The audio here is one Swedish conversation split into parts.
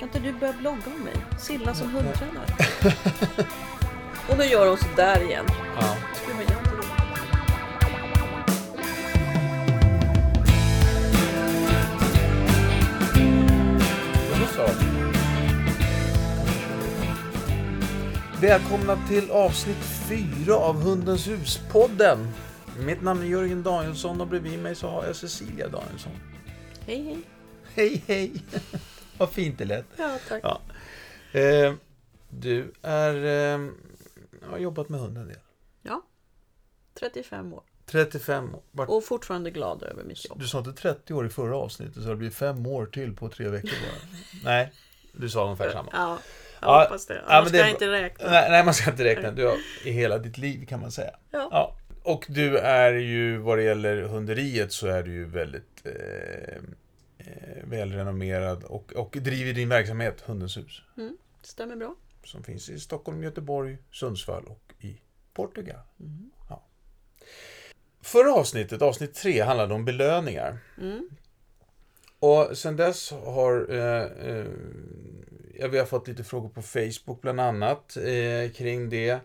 Kan inte du börja blogga om mig? Silla som hundtränare. Och nu gör hon så där igen. Ja. Skulle vara jätteroligt. Då så. Välkomna till avsnitt 4 av Hundens hus-podden. Mitt namn är Jörgen Danielsson och bredvid mig så har jag Cecilia Danielsson. Hej hej. Hej hej! Vad fint det lät. Ja tack. Ja. Eh, du är, eh, har jobbat med hund en del. Ja. 35 år. 35 år. Vart- Och fortfarande glad över mitt jobb. Du sa inte 30 år i förra avsnittet så det blir fem år till på tre veckor bara. Nej, du sa ungefär samma. Ja, jag Ja, hoppas det. ja, men ska det- inte räkna. Nej, nej, man ska inte räkna. Du har i hela ditt liv kan man säga. Ja. Ja. Och du är ju, vad det gäller hunderiet så är du ju väldigt eh, eh, välrenommerad och, och driver din verksamhet, Hundens hus. Stämmer bra. Som finns i Stockholm, Göteborg, Sundsvall och i Portugal. Mm. Ja. Förra avsnittet, avsnitt tre, handlade om belöningar. Mm. Och sen dess har eh, eh, vi har fått lite frågor på Facebook bland annat eh, kring det.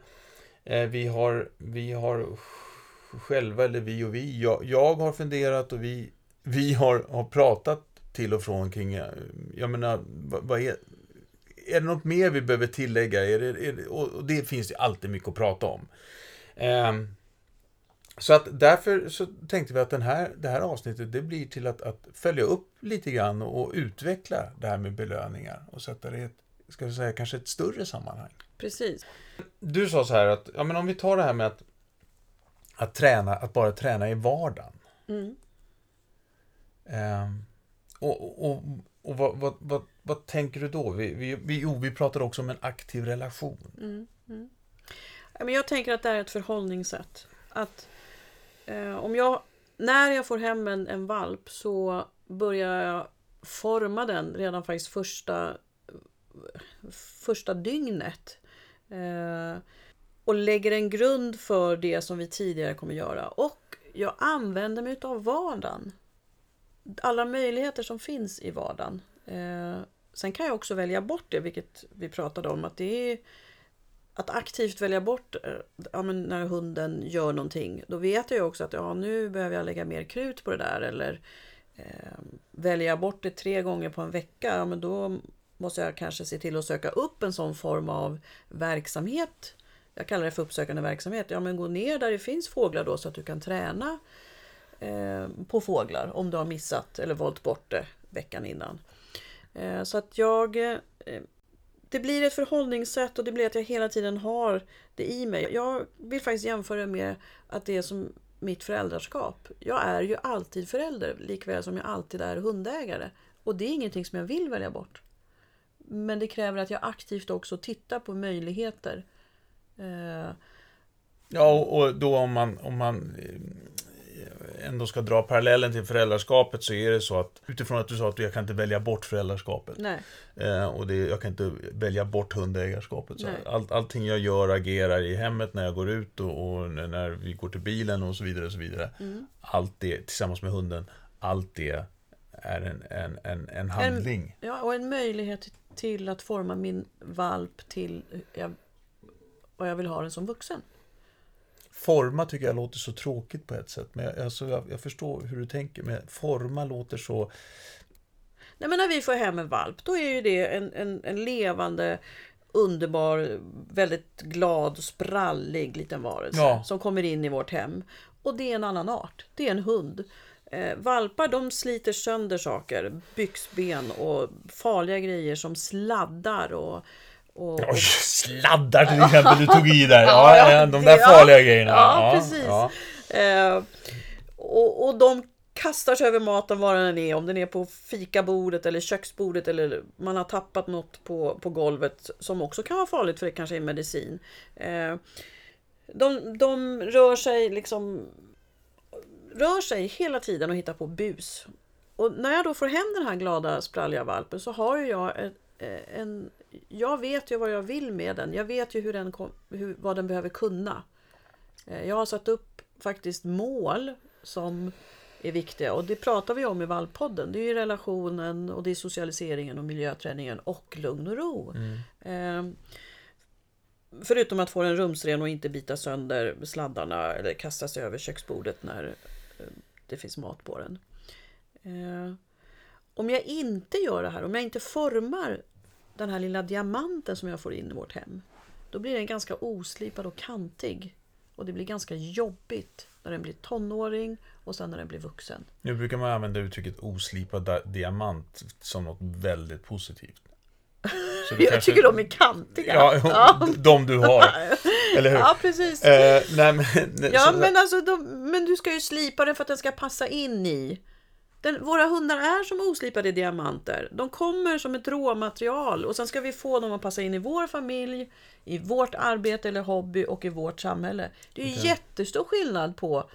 Eh, vi, har, vi har själva, eller vi och vi, jag, jag har funderat och vi, vi har, har pratat till och från kring, eh, jag menar, vad, vad är, är det något mer vi behöver tillägga? Är det, är det, och, och det finns det alltid mycket att prata om. Ehm, så att därför så tänkte vi att den här, det här avsnittet det blir till att, att följa upp lite grann och utveckla det här med belöningar och sätta det i ett, ska säga, kanske ett större sammanhang. Precis. Du sa så här att, ja men om vi tar det här med att, att träna, att bara träna i vardagen. Mm. Ehm, och och, och, vad, vad, vad, vad tänker du då? Vi, vi, vi, jo, vi pratar också om en aktiv relation. Mm. Mm. Men jag tänker att det är ett förhållningssätt. Att eh, om jag, när jag får hem en, en valp så börjar jag forma den redan faktiskt första, första dygnet. Eh, och lägger en grund för det som vi tidigare kommer göra. Och jag använder mig av vardagen. Alla möjligheter som finns i vardagen. Eh, sen kan jag också välja bort det, vilket vi pratade om. Att det är att aktivt välja bort eh, ja, men när hunden gör någonting. Då vet jag ju också att ja, nu behöver jag lägga mer krut på det där. Eller eh, väljer jag bort det tre gånger på en vecka. Ja, men då måste jag kanske se till att söka upp en sån form av verksamhet. Jag kallar det för uppsökande verksamhet. Ja, men gå ner där det finns fåglar då så att du kan träna Eh, på fåglar om du har missat eller valt bort det veckan innan. Eh, så att jag eh, det blir ett förhållningssätt och det blir att jag hela tiden har det i mig. Jag vill faktiskt jämföra med att det är som mitt föräldraskap. Jag är ju alltid förälder, likväl som jag alltid är hundägare. Och det är ingenting som jag vill välja bort. Men det kräver att jag aktivt också tittar på möjligheter. Ja, och, då om man, om man ändå ska dra parallellen till föräldraskapet så är det så att utifrån att du sa att jag kan inte välja bort föräldraskapet. Eh, och det, jag kan inte välja bort hundägarskapet. Så all, allting jag gör agerar i hemmet när jag går ut och, och när vi går till bilen och så vidare. Och så vidare. Mm. Allt det tillsammans med hunden, allt det är en, en, en, en handling. ja, och en möjlighet till att forma min valp till jag, vad jag vill ha den som vuxen. Forma tycker jag låter så tråkigt på ett sätt. Men jag, alltså, jag, jag förstår hur du tänker. Men forma låter så... Nej, men när vi får hem en valp, då är ju det en, en, en levande, underbar, väldigt glad, sprallig liten varelse Ja. som kommer in i vårt hem. Och det är en annan art. Det är en hund. Eh, valpar de sliter sönder saker, byxben och farliga grejer som sladdar och... och, Oj, sladdar till exempel du tog i där. Ja, Ja, ja, de där ja. farliga grejerna. Ja, precis. Eh, och, och de kastar sig över maten var den är. Om den är på fikabordet eller köksbordet eller man har tappat något på, på golvet som också kan vara farligt för det kanske är medicin. Eh, de, de rör sig liksom rör sig hela tiden och hittar på bus. Och när jag då får hem den här glada spralliga valpen så har jag en, en jag vet ju vad jag vill med den. Jag vet ju hur den kom, hur, vad den behöver kunna. Eh, Jag har satt upp faktiskt mål som är viktiga. Och det pratar vi om i Valppodden. Det är ju relationen och det är socialiseringen och miljöträningen och lugn och ro. Eh, förutom att få den rumsren och inte bita sönder sladdarna eller kasta sig över köksbordet när eh, det finns mat på den. Eh, om jag inte gör det här, om jag inte formar den här lilla diamanten som jag får in i vårt hem. Då blir den ganska oslipad och kantig. Och det blir ganska jobbigt när den blir tonåring och sen när den blir vuxen. Nu brukar man använda uttrycket oslipad diamant som något väldigt positivt. Jag kanske- tycker de är kantiga. Ja, de du har. Eller hur? Ja, precis. Eh, nej, men, Ja, så- men alltså, de, men du ska ju slipa den för att den ska passa in i. Den, våra hundar är som oslipade diamanter. De kommer som ett råmaterial och sen ska vi få dem att passa in i vår familj, i vårt arbete eller hobby och i vårt samhälle. Det är ju jättestor skillnad på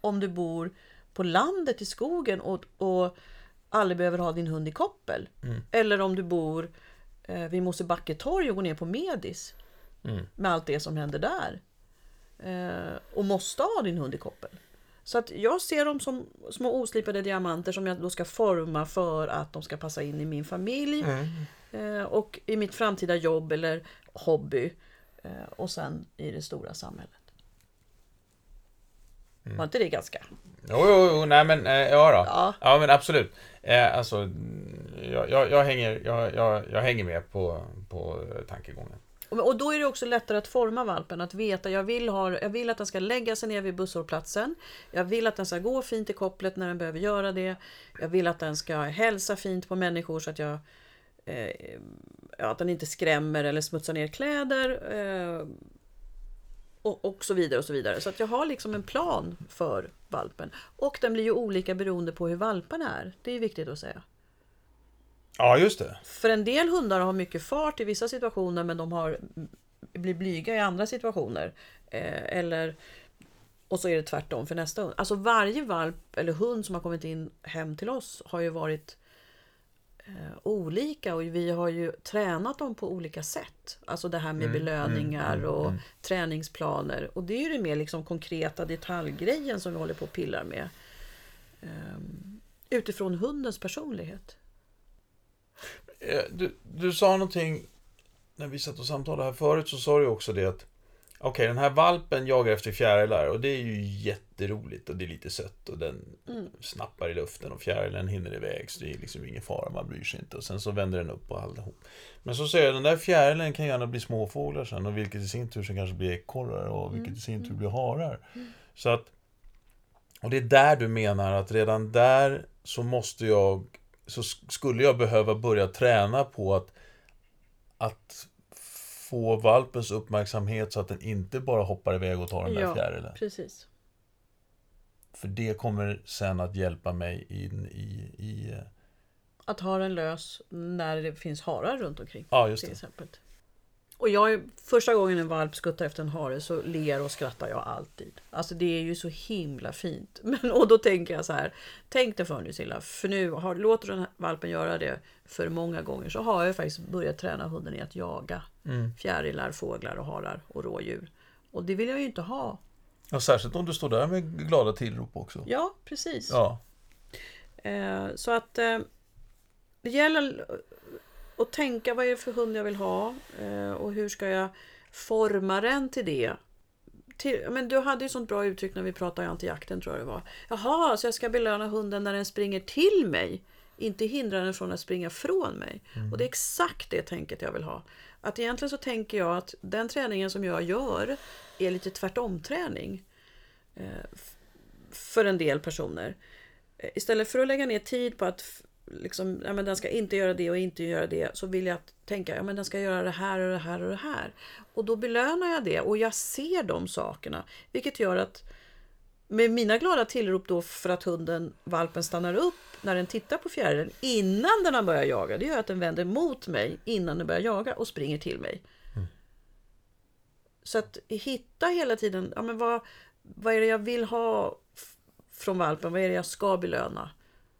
om du bor på landet i skogen och, och aldrig behöver ha din hund i koppel. Eller om du bor eh, vid Mosebacke torg och går ner på Medis. Med allt det som händer där eh, och måste ha din hund i koppel. Så att jag ser dem som små oslipade diamanter som jag då ska forma för att de ska passa in i min familj eh, och i mitt framtida jobb eller hobby eh, och sen i det stora samhället. Var inte det ganska? Jo, jo, jo, nej men, eh, ja då. Ja. Ja, men absolut. Eh, alltså, mm, jag, jag, jag, hänger, jag, jag, jag hänger med på, på tankegången. Och då är det också lättare att forma valpen, att veta jag vill, ha, jag vill att den ska lägga sig ner vid busshållplatsen. Jag vill att den ska gå fint i kopplet när den behöver göra det. Jag vill att den ska hälsa fint på människor så att jag eh, att den inte skrämmer eller smutsar ner kläder. Eh, och, och så vidare och så vidare. Så att jag har liksom en plan för valpen. Och den blir ju olika beroende på hur valpen är. Det är viktigt att säga. Ja, just det. För en del hundar har mycket fart i vissa situationer men de har, blir blyga i andra situationer. Eh, eller, och så är det tvärtom för nästa hund. Alltså varje valp eller hund som har kommit in hem till oss har ju varit eh, olika och vi har ju tränat dem på olika sätt. Alltså det här med belöningar och träningsplaner. Och det är ju det mer liksom konkreta detaljgrejen som vi håller på och pillar med. Ehm, utifrån hundens personlighet. Eh, Du, du sa någonting när vi satt och samtalade här förut så sa du också det att Okej, den här valpen jagar efter fjärilar och det är ju jätteroligt och det är lite sött och den snappar i luften och fjärilen hinner iväg så det är liksom ingen fara, man bryr sig inte och sen så vänder den upp och allihop. Men så säger jag, den där fjärilen kan gärna bli småfåglar sen och vilket i sin tur sen kanske blir ekorrar och vilket i sin tur blir harar. Så att och det är där du menar att redan där så måste jag så sk- skulle jag behöva börja träna på att att få valpens uppmärksamhet så att den inte bara hoppar iväg och tar den där Ja. fjärilen. Precis. För det kommer sen att hjälpa mig in i, i eh, Att ha den lös när det finns harar runt omkring. ja just Till det. exempel. Och jag, första gången en valp skuttar efter en hare så ler och skrattar jag alltid. Alltså det är ju så himla fint. Men, och då tänker jag så här. Tänk dig för nu Silla. För nu har, låter den här valpen göra det för många gånger så har jag faktiskt börjat träna hunden i att jaga fjärilar, fåglar och harar och rådjur. Och det vill jag ju inte ha. Ja, särskilt om du står där med glada tillrop också. Ja, precis. Ja. Eh, så att eh, det gäller att tänka vad är det för hund jag vill ha eh, och hur ska jag forma den till det. Till, men du hade ju sånt bra uttryck när vi pratade antijakten tror jag det var. Jaha, så jag ska belöna hunden när den springer till mig. Inte hindra den från att springa från mig. Och det är exakt det tänket jag vill ha. Att egentligen så tänker jag att den träningen som jag gör är lite tvärtom-träning. Eh, för en del personer. Eh, Istället för att lägga ner tid på att liksom, ja, men den ska inte göra det och inte göra det så vill jag tänka ja, men den ska göra det här och det här och det här. Och då belönar jag det och jag ser de sakerna. Vilket gör att med mina glada tillrop då för att hunden, valpen stannar upp när den tittar på fjärilen innan den har börjat jaga. Det gör att den vänder mot mig innan den börjar jaga och springer till mig. Så att hitta hela tiden, ja men vad, vad är det jag vill ha från valpen? Vad är det jag ska belöna?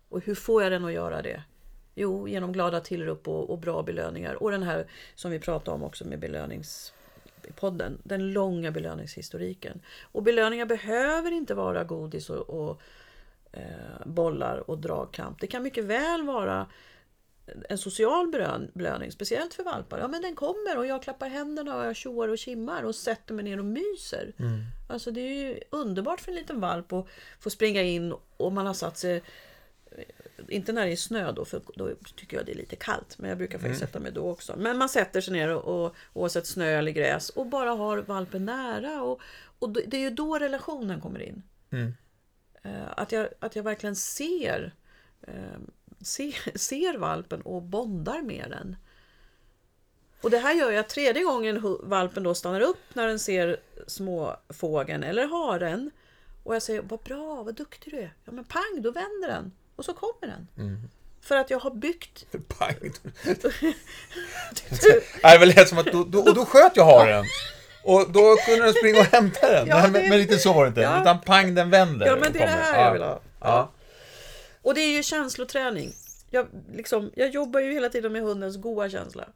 Och hur får jag den att göra det? Jo, genom glada tillrop och, och bra belöningar. Och den här som vi pratade om också med belöningspodden. Den långa belöningshistoriken. Och belöningar behöver inte vara godis och, och eh, bollar och dragkamp. Det kan mycket väl vara en social belön, belöning, speciellt för valpar. Ja men den kommer och jag klappar händerna och jag tjoar och kimmar och sätter mig ner och myser. Mm. Alltså det är ju underbart för en liten valp att få springa in och man har satt sig inte när det är snö då, för då tycker jag det är lite kallt. Men jag brukar faktiskt Mm. sätta mig då också. Men man sätter sig ner och, och oavsett snö eller gräs och bara har valpen nära. Och, och det är ju då relationen kommer in. Mm. Eh, Att, jag, att jag verkligen ser, eh, ser, ser valpen och bondar med den. Och det här gör jag tredje gången valpen då stannar upp när den ser småfågeln eller haren. Och jag säger vad bra, vad duktig du är. Ja men pang, då vänder den. Och så kommer den. Mm. För att jag har byggt... Pang. Det lät som att då, då, och då sköt jag haren. Och då kunde den springa och hämta den. Ja, men, det- men inte så var det inte. Ja. Utan pang, den vänder. Ja men det är det här jag vill ha. Ja. Och det är ju känsloträning. Jag, liksom, jag jobbar ju hela tiden med hundens goda känsla.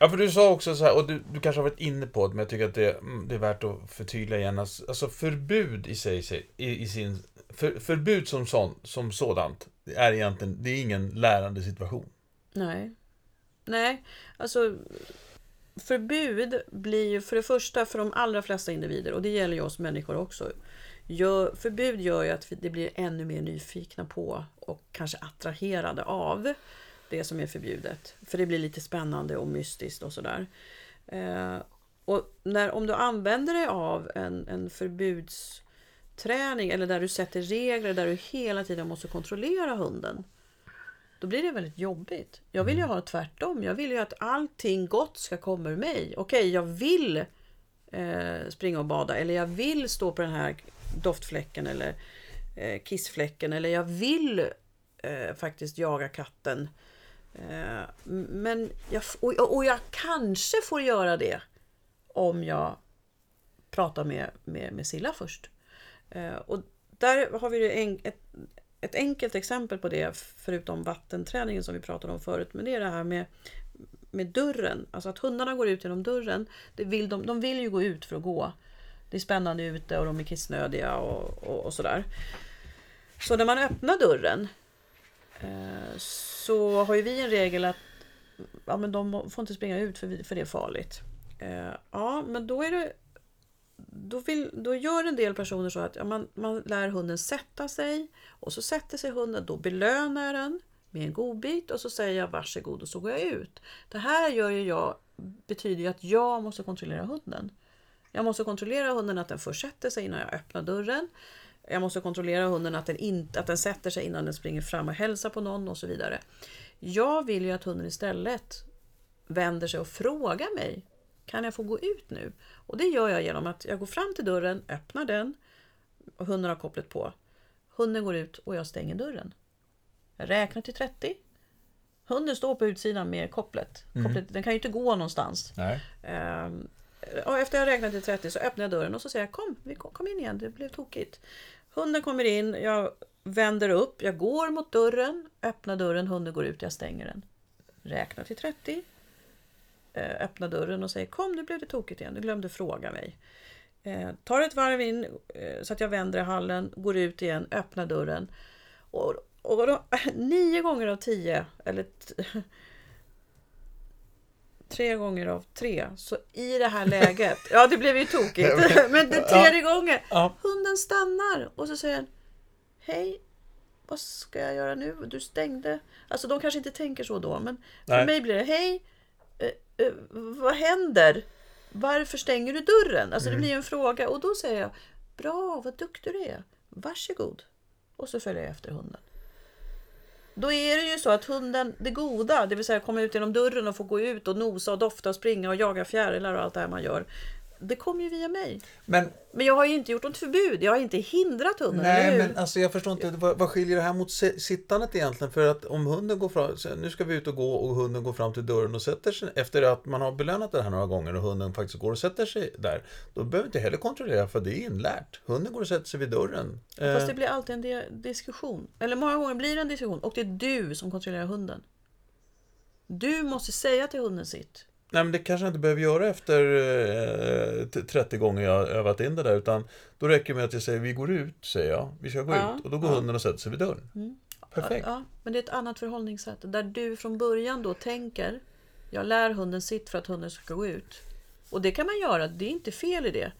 Ja, för du sa också så här, och du, du kanske har varit inne på det, men jag tycker att det, mm, det är värt att förtydliga igen. Alltså, alltså förbud i sig, i, i sin... För, förbud som, sån, som sådant, det är egentligen, det är ingen lärande situation. Nej. Nej, alltså förbud blir ju för det första för de allra flesta individer och det gäller ju oss människor också. Gör, förbud gör ju att vi- det blir ännu mer nyfikna på och kanske attraherade av det som är förbjudet. För det blir lite spännande och mystiskt och sådär. Eh, och när, om du använder dig av en, en förbudsträning eller där du sätter regler där du hela tiden måste kontrollera hunden. Då blir det väldigt jobbigt. Jag vill ju ha tvärtom. Jag vill ju att allting gott ska komma ur mig. Okej, jag vill eh, springa och bada eller jag vill stå på den här doftfläcken eller eh, kissfläcken eller jag vill eh, faktiskt jaga katten. Eh, men jag, och, och jag kanske får göra det om jag pratar med, med, med Silla först. Eh, och där har vi ju en, ett, ett enkelt exempel på det, förutom vattenträningen som vi pratade om förut, men det är det här med, med dörren. Alltså att hundarna går ut genom dörren. Det vill de, de vill ju gå ut för att gå. Det är spännande ute och de är kissnödiga och, och, och sådär. Så när man öppnar dörren Eh, så har ju vi en regel att ja, men de får inte springa ut för, vi- för det är farligt. Eh, ja, men då är det då, vill, då gör en del personer så att ja, man, man lär hunden sätta sig och så sätter sig hunden, då belönar jag den med en godbit och så säger jag varsågod och så går jag ut. Det här gör ju jag, betyder ju att jag måste kontrollera hunden. Jag måste kontrollera hunden att den först sätter sig innan jag öppnar dörren. Jag måste kontrollera hunden att den, inte, att den sätter sig innan den springer fram och hälsar på någon och så vidare. Jag vill ju att hunden istället vänder sig och frågar mig. Kan jag få gå ut nu? Och det gör jag genom att jag går fram till dörren, öppnar den och hunden har kopplet på. Hunden går ut och jag stänger dörren. Jag räknar till 30. Hunden står på utsidan med kopplet. kopplet den kan ju inte gå någonstans. Nej. Ehm, och efter jag räknat till 30 så öppnar jag dörren och så säger jag kom, kom in igen, det blev tokigt. Hunden kommer in, jag vänder upp, jag går mot dörren, öppnar dörren, hunden går ut, jag stänger den. Räknar till 30. Eh, öppnar dörren och säger kom, nu blev det tokigt igen, du glömde fråga mig. Eh, tar ett varv in eh, så att jag vänder i hallen, går ut igen, öppnar dörren. Och, och då, nio gånger av tio, eller t- tre gånger av tre, så i det här läget, ja det blev ju tokigt, men den tredje gången, Ja. hunden stannar och så säger den Hej, vad ska jag göra nu? Du stängde. Alltså de kanske inte tänker så då, men för Nej. mig blir det Hej, eh, eh, vad händer? Varför stänger du dörren? Alltså det blir ju en fråga och då säger jag Bra, vad duktig du är. Varsågod. Och så följer jag efter hunden. Då är det ju så att hunden, det goda, det vill säga komma ut genom dörren och få gå ut och nosa och dofta och springa och jaga fjärilar och allt det här man gör. Det kommer ju via mig. Men, Men jag har ju inte gjort något förbud. Jag har inte hindrat hunden, nej, men alltså jag förstår inte, vad, vad skiljer det här mot sittandet egentligen? För att om hunden går fram, nu ska vi ut och gå och hunden går fram till dörren och sätter sig, efter att man har belönat det här några gånger och hunden faktiskt går och sätter sig där, då behöver vi inte heller kontrollera för det är inlärt. Hunden går och sätter sig vid dörren. Eh, Fast det blir alltid en di- diskussion. Eller många gånger blir det en diskussion och det är du som kontrollerar hunden. Du måste säga till hunden sitt. Nej, men det kanske jag inte behöver göra efter eh, t- 30 gånger jag övat in det där. Utan då räcker det med att jag säger vi går ut, säger jag. Vi ska gå Ja, ut. Och då går ja. hunden och sätter sig vid dörren. Mm. Perfekt. Ja, men det är ett annat förhållningssätt. Där du från början då tänker, jag lär hunden sitt för att hunden ska gå ut. Och det kan man göra, det är inte fel i det.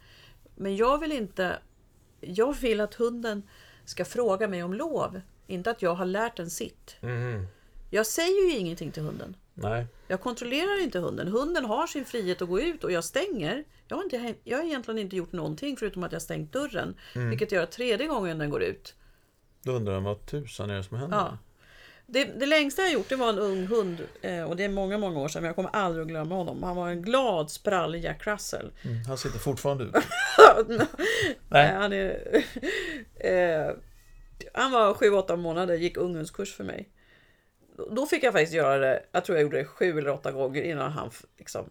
Men jag vill inte, jag vill att hunden ska fråga mig om lov. Inte att jag har lärt den sitt. Mhm. Jag säger ju ingenting till hunden. Nej. Jag kontrollerar inte hunden. Hunden har sin frihet att gå ut och jag stänger. Jag har, inte, jag har egentligen inte gjort någonting förutom att jag stängt dörren. Vilket gör att tredje gången den går ut Då undrar man vad tusan är det som händer? Ja. Det, det längsta jag gjort det var en ung hund eh, och det är många, många år sedan men jag kommer aldrig att glömma honom. Han var en glad, sprallig Jack Russell. Mm, han sitter fortfarande ute. Nej. Han, är, eh, han var 7-8 månader, gick ungdomskurs för mig. Då fick jag faktiskt göra det, jag tror jag gjorde det sju eller åtta gånger innan han liksom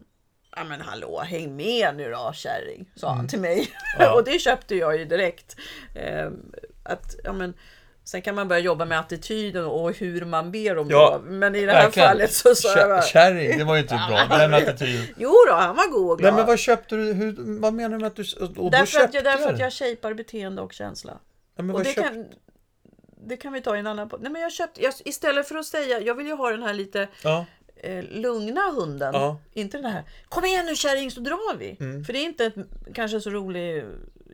Ja men hallå, häng med nu då kärring, sa han till mig. Mm. Ja. och det köpte jag ju direkt. Eh, att, ja, men, sen kan man börja jobba med attityden och hur man ber om Ja, lov. Men i det här Verkligen. fallet så sa jag bara, Kä- Kärring, det var ju inte bra. Den attityden. Jo då, han var god och glad. Nej men vad köpte du? Hur, vad menar du med att du... Och därför, att köpte jag, därför att jag shapar beteende och känsla. Ja, men Och vad det köpte... kan, det kan vi ta i en annan podd. Nej men jag köpte, jag, istället för att säga, jag vill ju ha den här lite Ja. eh, lugna hunden. Ja. Inte den här, kom igen nu kärring så drar vi. Mm. För det är inte ett, kanske så rolig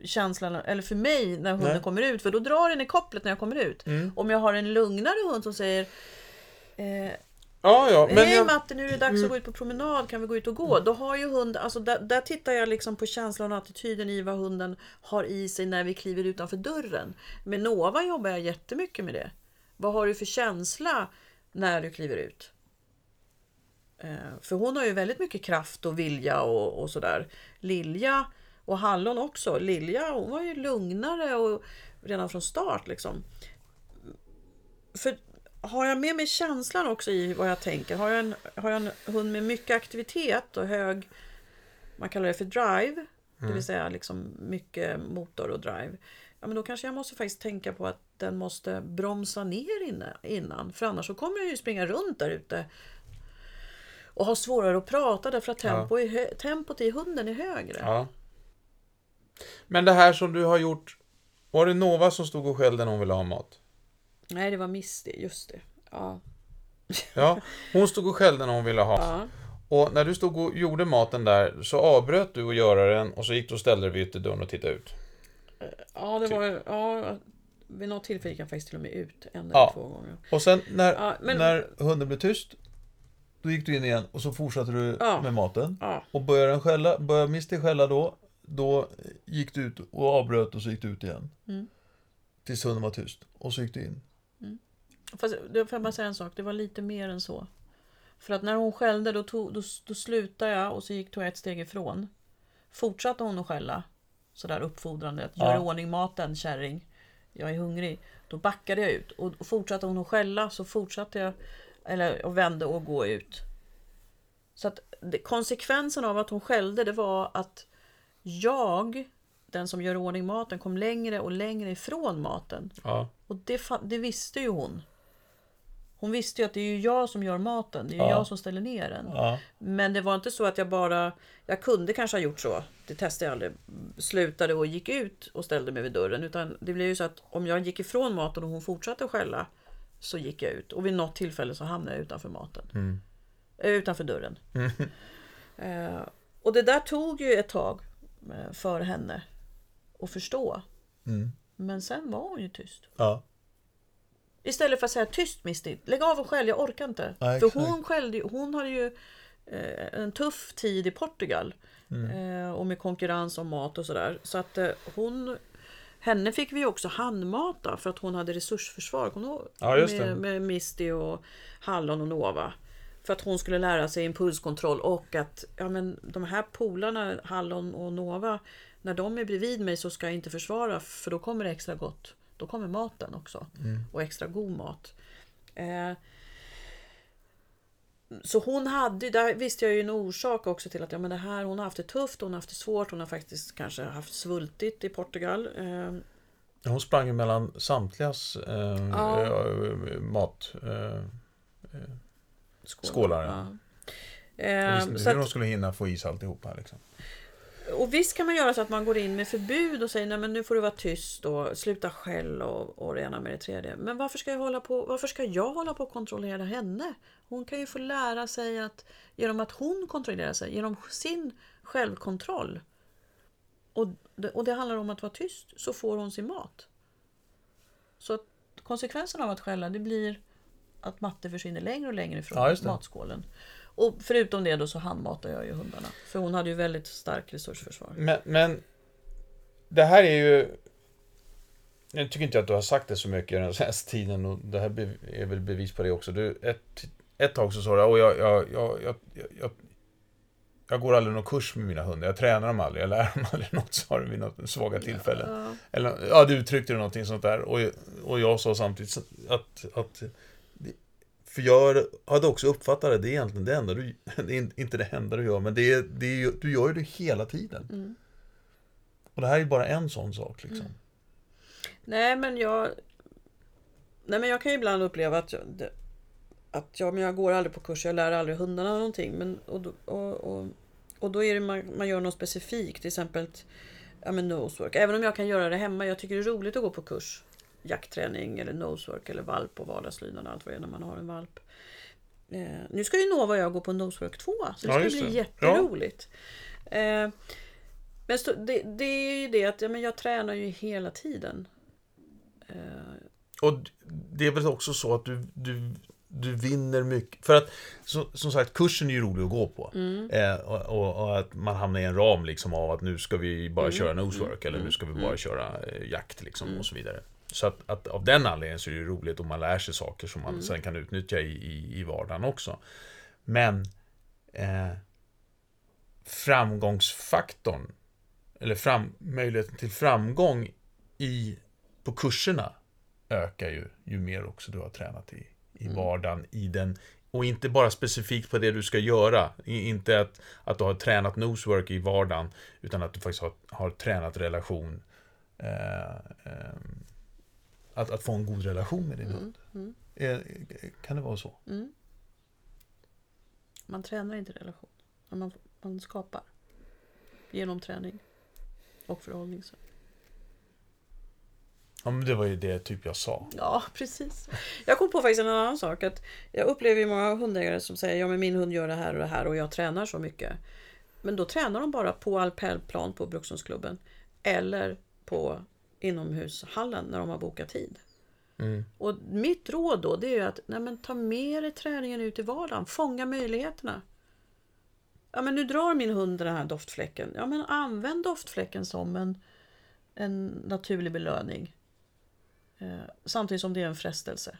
känsla, eller för mig när hunden Nej. kommer ut. För då drar den i kopplet när jag kommer ut. Mm. Om jag har en lugnare hund som säger eh, Ja, ja. Men Hej jag... Matte, nu är det dags Mm. att gå ut på promenad, kan vi gå ut och gå? Då har ju hund, alltså där, där tittar jag liksom på känslan och attityden i vad hunden har i sig när vi kliver utanför dörren. Med Nova jobbar jag jättemycket med det. Vad har du för känsla när du kliver ut? Eh, För hon har ju väldigt mycket kraft och vilja och, och sådär. Lilja och Hallon också. Lilja hon var ju lugnare och redan från start liksom. För har jag med mig känslan också i vad jag tänker? Har jag en, har jag en hund med mycket aktivitet och hög, man kallar det för drive, det vill säga liksom mycket motor och drive. Ja, men då kanske jag måste faktiskt tänka på att den måste bromsa ner innan. För annars så kommer den ju springa runt där ute och ha svårare att prata därför att tempo är hö- tempot i hunden är högre. Ja. Men det här som du har gjort... Var det Nova som stod och skällde när hon ville ha mat? Nej, det var Misty, just det. Ja. Ja, hon stod och skällde när hon ville ha. Ja. Och när du stod och gjorde maten där så avbröt du att göra den och så gick du och ställde dig vid ytterdörren och tittade ut. Ja, det var... Ja, vid något tillfälle gick jag faktiskt till och med ut en eller Ja. två gånger. Och sen när, Ja, men- när hunden blev tyst, då gick du in igen och så fortsatte du Ja. med maten. Ja, Och började den skälla, började Misty skälla då, då gick du ut och avbröt och så gick du ut igen. Mm. Tills hunden var tyst. Och så gick du in. Fast får jag bara säga en sak. Det var lite mer än så. För att när hon skällde då, tog, då, då slutade jag och så gick, tog jag ett steg ifrån. Fortsatte hon att skälla sådär uppfordrande. Att gör i Ja. ordning maten kärring. Jag är hungrig. Då backade jag ut. Och och fortsatte hon att skälla så fortsatte jag eller, och vände och gå ut. Så att det, konsekvensen av att hon skällde det var att jag, den som gör i ordning maten, kom längre och längre ifrån maten. Ja. Och det, det visste ju hon. Hon visste ju att det är ju jag som gör maten. Det är ju Ja. jag som ställer ner den. Ja. Men det var inte så att jag bara... Jag kunde kanske ha gjort så. Det testade jag aldrig. Slutade och gick ut och ställde mig vid dörren. Utan det blev ju så att om jag gick ifrån maten och hon fortsatte att skälla. Så gick jag ut. Och vid något tillfälle så hamnade jag utanför maten. Mm. Eh, utanför dörren. Eh, och det där tog ju ett tag eh, för henne. Att förstå. Mm. Men sen var hon ju tyst. Ja. Istället för att säga tyst Misty, lägg av och skäll, jag orkar inte. Ja, för hon skällde hon hade ju eh, en tuff tid i Portugal. Mm. Eh, och med konkurrens om mat och sådär. Så att eh, hon Henne fick vi också handmata för att hon hade resursförsvar. Ja, just med, med Misty och Hallon och Nova. För att hon skulle lära sig impulskontroll och att ja, men de här polarna, Hallon och Nova, när de är bredvid mig så ska jag inte försvara för då kommer det extra gott. Då kommer maten också. Och extra god mat. Eh, så hon hade, där visste jag ju en orsak också till att ja, men det här, hon har haft det tufft, hon har haft det svårt, hon har faktiskt kanske haft svultit i Portugal. Eh, Hon sprang ju mellan samtligas eh, Ja. eh, mat. Skålar, ja. Eh, hur att, de skulle hinna få is alltihopa. Liksom. Och visst kan man göra så att man går in med förbud och säger nej men nu får du vara tyst och sluta skäll och, och det ena med det tredje. Men varför ska, jag hålla på, varför ska jag hålla på och kontrollera henne? Hon kan ju få lära sig att genom att hon kontrollerar sig, genom sin självkontroll. Och det, och det handlar om att vara tyst så får hon sin mat. Så konsekvensen av att skälla det blir att matte försvinner längre och längre ifrån Ja, matskålen. Och förutom det då så handmatar jag ju hundarna. För hon hade ju väldigt stark resursförsvar. Men, men det här är ju... Jag tycker inte att du har sagt det så mycket den senaste tiden och det här är väl bevis på det också. Du, ett, ett tag så sa du, och jag, jag, jag, jag, jag, jag går aldrig någon kurs med mina hundar, jag tränar dem aldrig, jag lär dem aldrig något, sa du vid något svaga tillfälle. Ja. Eller, ja, du uttryckte någonting sånt där. Och, och jag sa samtidigt att, att för jag hade också uppfattat det, det är egentligen det enda du, det är inte det enda du gör, men det är, det är, ju- du gör ju det hela tiden. Mm. Och det här är bara en sån sak liksom. Nej men jag... Nej men jag kan ju ibland uppleva att jag, det, att jag, men jag går aldrig på kurs, jag lär aldrig hundarna någonting. Men, och, och, och, och då är det man, man gör något specifikt, till exempel ja, men nosework. Även om jag kan göra det hemma, jag tycker det är roligt att gå på kurs. Jaktträning eller nosework eller valp och vardagslydnad allt vad det är när man har en valp. Eh, nu ska ju Nova och jag gå på nosework 2, så det Ja, ska bli det. jätteroligt. Eh, men så, det, det är ju det att ja, men jag tränar ju hela tiden. Eh, Och det är väl också så att du, du, du vinner mycket. För att, så, som sagt, kursen är ju rolig att gå på. Eh, och, och, och att man hamnar i en ram liksom av att nu ska vi bara köra nosework eller nu ska vi bara köra eh, jakt liksom och så vidare. Så att, att av den anledningen så är det roligt och man lär sig saker som man sen kan utnyttja i, i, i vardagen också. Men eh, framgångsfaktorn eller fram, möjligheten till framgång i, på kurserna ökar ju, ju mer också du har tränat i, i vardagen, i den, och inte bara specifikt på det du ska göra. Inte att, att du har tränat nosework i vardagen, utan att du faktiskt har, har tränat relation. Eh, eh, att, att få en god relation med din hund. mm. Kan det vara så? Mm. Man tränar inte relation. Man, man skapar. Genom träning. Och förhållningssätt. Ja, men det var ju det typ jag sa. Ja, precis. Jag kom på faktiskt en annan sak. Att jag upplever ju många hundägare som säger ja men min hund gör det här och det här och jag tränar så mycket. Men då tränar de bara på alpellplan på Brukshundsklubben. Eller på inomhushallen när de har bokat tid. Mm. Och mitt råd då det är att nej men, ta med dig träningen ut i vardagen. Fånga möjligheterna. Ja men nu drar min hund den här doftfläcken. Ja men använd doftfläcken som en, en naturlig belöning. Eh, samtidigt som det är en frestelse.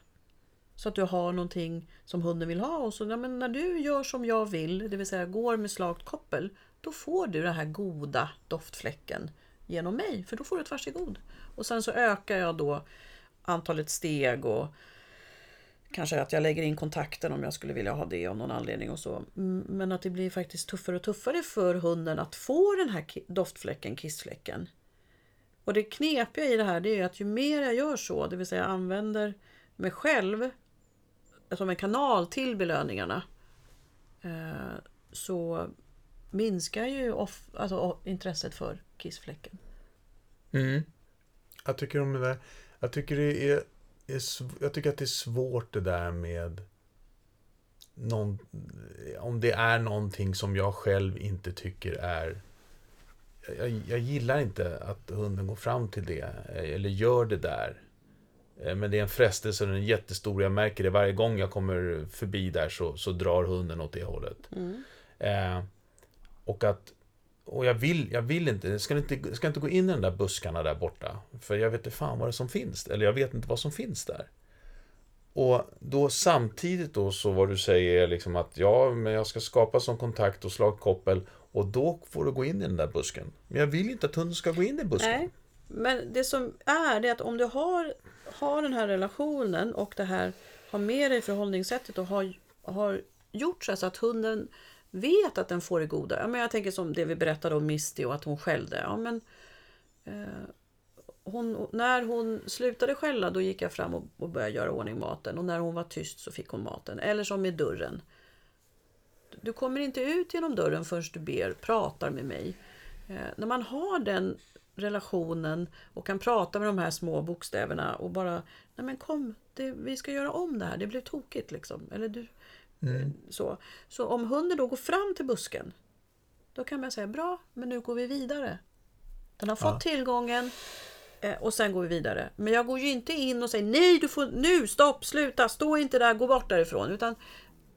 Så att du har någonting som hunden vill ha. Och så, ja, men när du gör som jag vill, det vill säga går med slakt koppel. Då får du den här goda doftfläcken genom mig. För då får du ett varsågod. Och sen så ökar jag då antalet steg och kanske att jag lägger in kontakten om jag skulle vilja ha det av någon anledning och så. Men att det blir faktiskt tuffare och tuffare för hunden att få den här doftfläcken, kissfläcken. Och det knepiga i det här det är att ju mer jag gör så, det vill säga använder mig själv som en kanal till belöningarna eh, så minskar ju off, alltså, intresset för kissfläcken. Mm. Jag tycker om det där. Jag tycker det är, är jag tycker att det är svårt det där med någon, om det är någonting som jag själv inte tycker är jag, jag gillar inte att hunden går fram till det eller gör det där. Eh, Men det är en frestelse, den är jättestor. Jag märker det varje gång jag kommer förbi där så, så drar hunden åt det hållet. Eh, och att och jag vill, jag vill inte, jag ska inte, jag ska inte gå in i de där buskarna där borta. För jag vet inte fan vad det är som finns. Eller jag vet inte vad som finns där. Och då samtidigt då så vad du säger är liksom att ja, men jag ska skapa sån kontakt och slagkoppel. Och då får du gå in i den där busken. Men jag vill inte att hunden ska gå in i busken. Nej, men det som är det är att om du har, har den här relationen och det här har med dig förhållningssättet och har, har gjort så, så att hunden vet att den får det goda. Ja, men jag tänker som det vi berättade om Misty och att hon skällde. Ja, men, eh, hon, när hon slutade skälla då gick jag fram och, och började göra ordning maten och när hon var tyst så fick hon maten. Eller som med dörren. Du kommer inte ut genom dörren förrän du ber, pratar med mig. Eh, när man har den relationen och kan prata med de här små bokstäverna och bara, nej men kom, det, vi ska göra om det här, det blev tokigt liksom. Eller du, Mm. så. så om hunden då går fram till busken, då kan man säga bra, men nu går vi vidare. Den har fått Ja. tillgången eh, och sen går vi vidare. Men jag går ju inte in och säger nej, du får nu, stopp, sluta, stå inte där, gå bort därifrån. Utan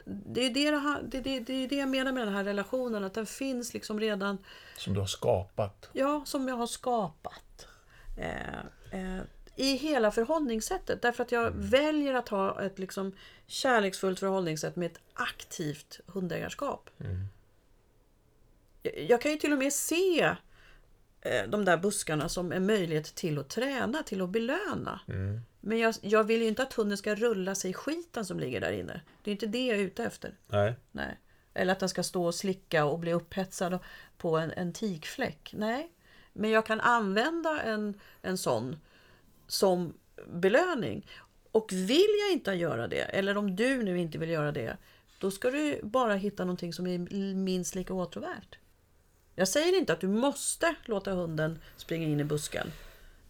det är det, det, det, det, är det jag menar med den här relationen, att den finns liksom redan Som du har skapat. Ja, som jag har skapat. Eh, eh, I hela förhållningssättet. Därför att jag väljer att ha ett liksom kärleksfullt förhållningssätt med ett aktivt hundägarskap. Jag, jag kan ju till och med se eh, de där buskarna som en möjlighet till att träna, till att belöna. Mm. Men jag, jag vill ju inte att hunden ska rulla sig i skiten som ligger där inne. Det är inte det jag är ute efter. Nej. Nej. Eller att den ska stå och slicka och bli upphetsad på en, en tikfläck. Nej. Men jag kan använda en, en sån som belöning. Och vill jag inte göra det, eller om du nu inte vill göra det, då ska du bara hitta någonting som är minst lika åtråvärt. Jag säger inte att du måste låta hunden springa in i busken.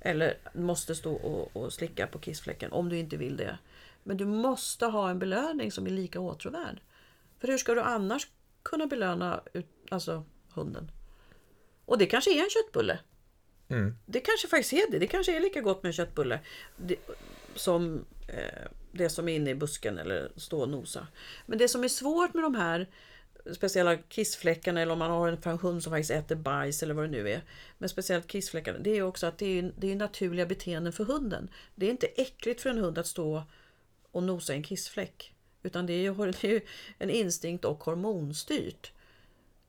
Eller måste stå och, och slicka på kissfläcken om du inte vill det. Men du måste ha en belöning som är lika åtråvärd. För hur ska du annars kunna belöna ut, alltså, hunden? Och det kanske är en köttbulle. Mm. Det kanske faktiskt är det. Det kanske är lika gott med en köttbulle det, som eh, det som är inne i busken eller stå och nosa. Men det som är svårt med de här speciella kissfläckarna eller om man har en hund som faktiskt äter bajs eller vad det nu är. Men speciellt kissfläckarna, det är också att det är, det är naturliga beteenden för hunden. Det är inte äckligt för en hund att stå och nosa i en kissfläck. Utan det är ju, det är ju en instinkt och hormonstyrt.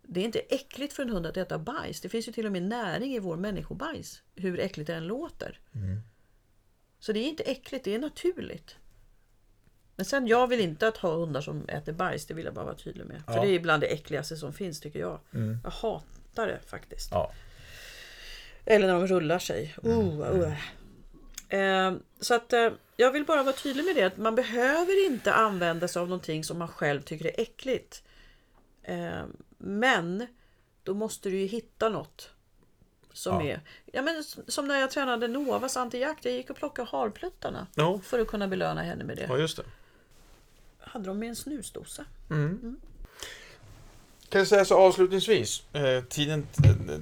Det är inte äckligt för en hund att äta bajs. Det finns ju till och med näring i vår människobajs. Hur äckligt det än låter. Så det är inte äckligt, det är naturligt. Men sen, jag vill inte att ha hundar som äter bajs. Det vill jag bara vara tydlig med. För Ja. det är bland det äckligaste som finns tycker jag. Mm. Jag hatar det faktiskt. Ja. Eller när de rullar sig. Oh, oh. Eh, så att eh, jag vill bara vara tydlig med det. Att man behöver inte använda sig av någonting som man själv tycker är äckligt. Eh, men då måste du ju hitta något. Som Ja. är... Ja, men som när jag tränade Novas antijakt. Jag gick och plockade harpluttarna. Ja. För att kunna belöna henne med det. ja, just det. Hade de med en snusdosa. Mm. Kan jag säga så avslutningsvis, eh, tiden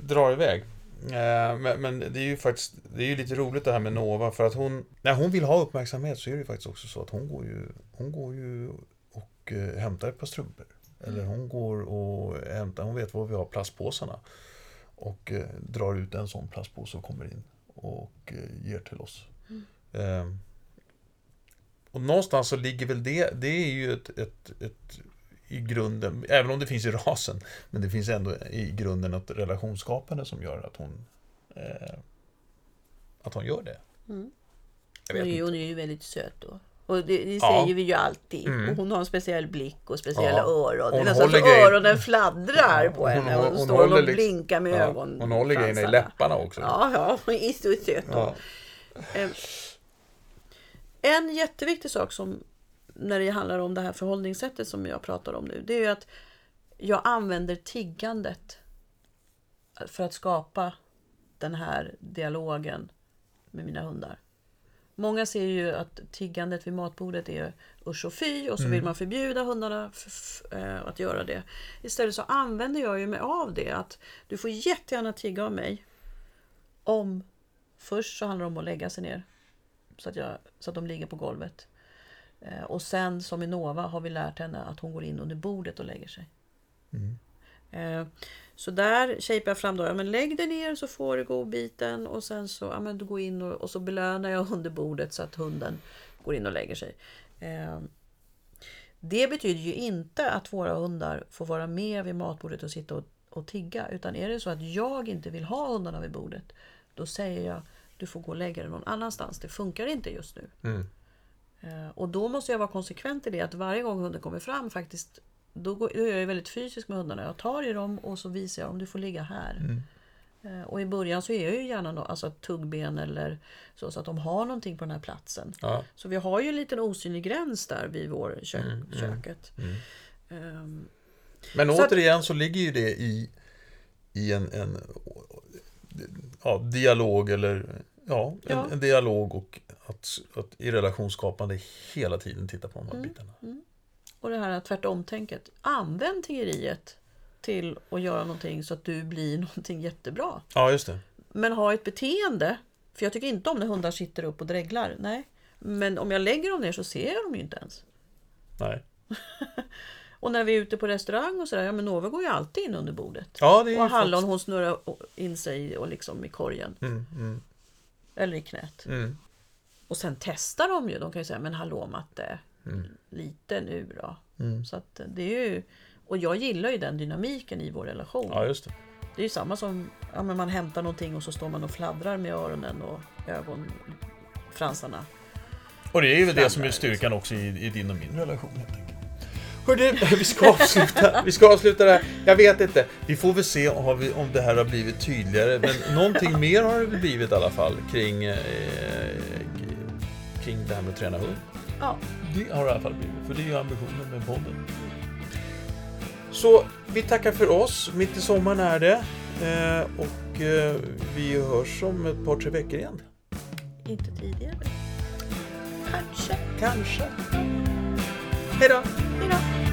drar iväg. Eh, men, men det är ju faktiskt, det är ju lite roligt det här med Nova för att hon, när hon vill ha uppmärksamhet så är det ju faktiskt också så att hon går ju, hon går ju och eh, hämtar ett par strumpor. Eller hon går och hämtar, hon vet var vi har plastpåsarna. Och eh, drar ut en sån plastpåse och kommer in och eh, ger till oss. Eh, och någonstans så ligger väl det, det är ju ett, ett, ett i grunden, även om det finns i rasen, men det finns ändå i grunden ett relationsskapande som gör att hon eh, att hon gör det. Mm. Hon är, hon är ju väldigt söt då. Och det, det Ja. säger vi ju alltid. Mm. Och hon har en speciell blick och speciella Ja. öron. Det är Hon nästan så grejer- öronen fladdrar Ja, på hon- henne. hon- Och hon står hon håller och liksom- blinkar med Ja, ögon. hon håller grejerna i läpparna också. Ja, ja, hon så söt då. Ja. Eh, En jätteviktig sak som när det handlar om det här förhållningssättet som jag pratar om nu. Det är att jag använder tiggandet för att skapa den här dialogen med mina hundar. Många ser ju att tiggandet vid matbordet är usch och fy och så vill man förbjuda hundarna eh, att göra det. Istället så använder jag ju mig av det att du får jättegärna tigga av mig om först så handlar det om att lägga sig ner så att, jag, så att de ligger på golvet. Eh, och sen som i Nova har vi lärt henne att hon går in under bordet och lägger sig. Mm. Så där shapar jag fram då, ja, men lägg dig ner så får du godbiten och sen så, ja, men du går in och, och så belönar jag under bordet så att hunden går in och lägger sig. Eh, det betyder ju inte att våra hundar får vara med vid matbordet och sitta och, och tigga. Utan är det så att jag inte vill ha hundarna vid bordet, då säger jag du får gå och lägga dig någon annanstans. Det funkar inte just nu. Mm. Eh, Och då måste jag vara konsekvent i det att varje gång hunden kommer fram faktiskt då, går, då är jag väldigt fysisk med hundarna. Jag tar i dem och så visar jag om du får ligga här. Mm. Eh, Och i början så är jag ju gärna no, alltså tuggben eller så, så att de har någonting på den här platsen. Ja. Så vi har ju en liten osynlig gräns där vid vår kö- Mm, mm, köket. mm. Ehm, Men Så att- återigen så ligger ju det i, i en, en ja, dialog eller ja, en, Ja. en dialog och att, att i relationsskapande hela tiden titta på de här Mm. bitarna. Och det här tvärtom-tänket. Använd tiggeriet till att göra någonting så att du blir någonting jättebra. Ja, just det. Men ha ett beteende. För jag tycker inte om när hundar sitter upp och dreglar. Nej. Men om jag lägger dem ner så ser jag dem ju inte ens. Nej. Och när vi är ute på restaurang och sådär, ja men Nova går ju alltid in under bordet. Ja, det är Och Hallon faktiskt- hon snurrar in sig och liksom i korgen. Mm, mm, Eller i knät. mm, Och sen testar de ju. De kan ju säga, men hallå matte, mm, lite nu då. mm. Så att det är ju... Och jag gillar ju den dynamiken i vår relation. Ja, just det. Det är ju samma som ja, men man hämtar någonting och så står man och fladdrar med öronen och ögonfransarna. Och det är ju det som är Standard, styrkan också i, i din och min relation helt enkelt. Hörde, vi ska avsluta. Vi ska avsluta det här. Jag vet inte. Vi får väl se om, det här har blivit tydligare. Men någonting mer har det blivit i alla fall kring, eh, kring det här med att träna hund. Ja, Det har det i alla fall blivit. För det är ju ambitionen med podden. Så vi tackar för oss. Mitt i sommaren är det. Eh, och eh, vi hörs om ett par, tre veckor igen. inte tidigare. Kanske. Kanske. Hej då! Hejdå.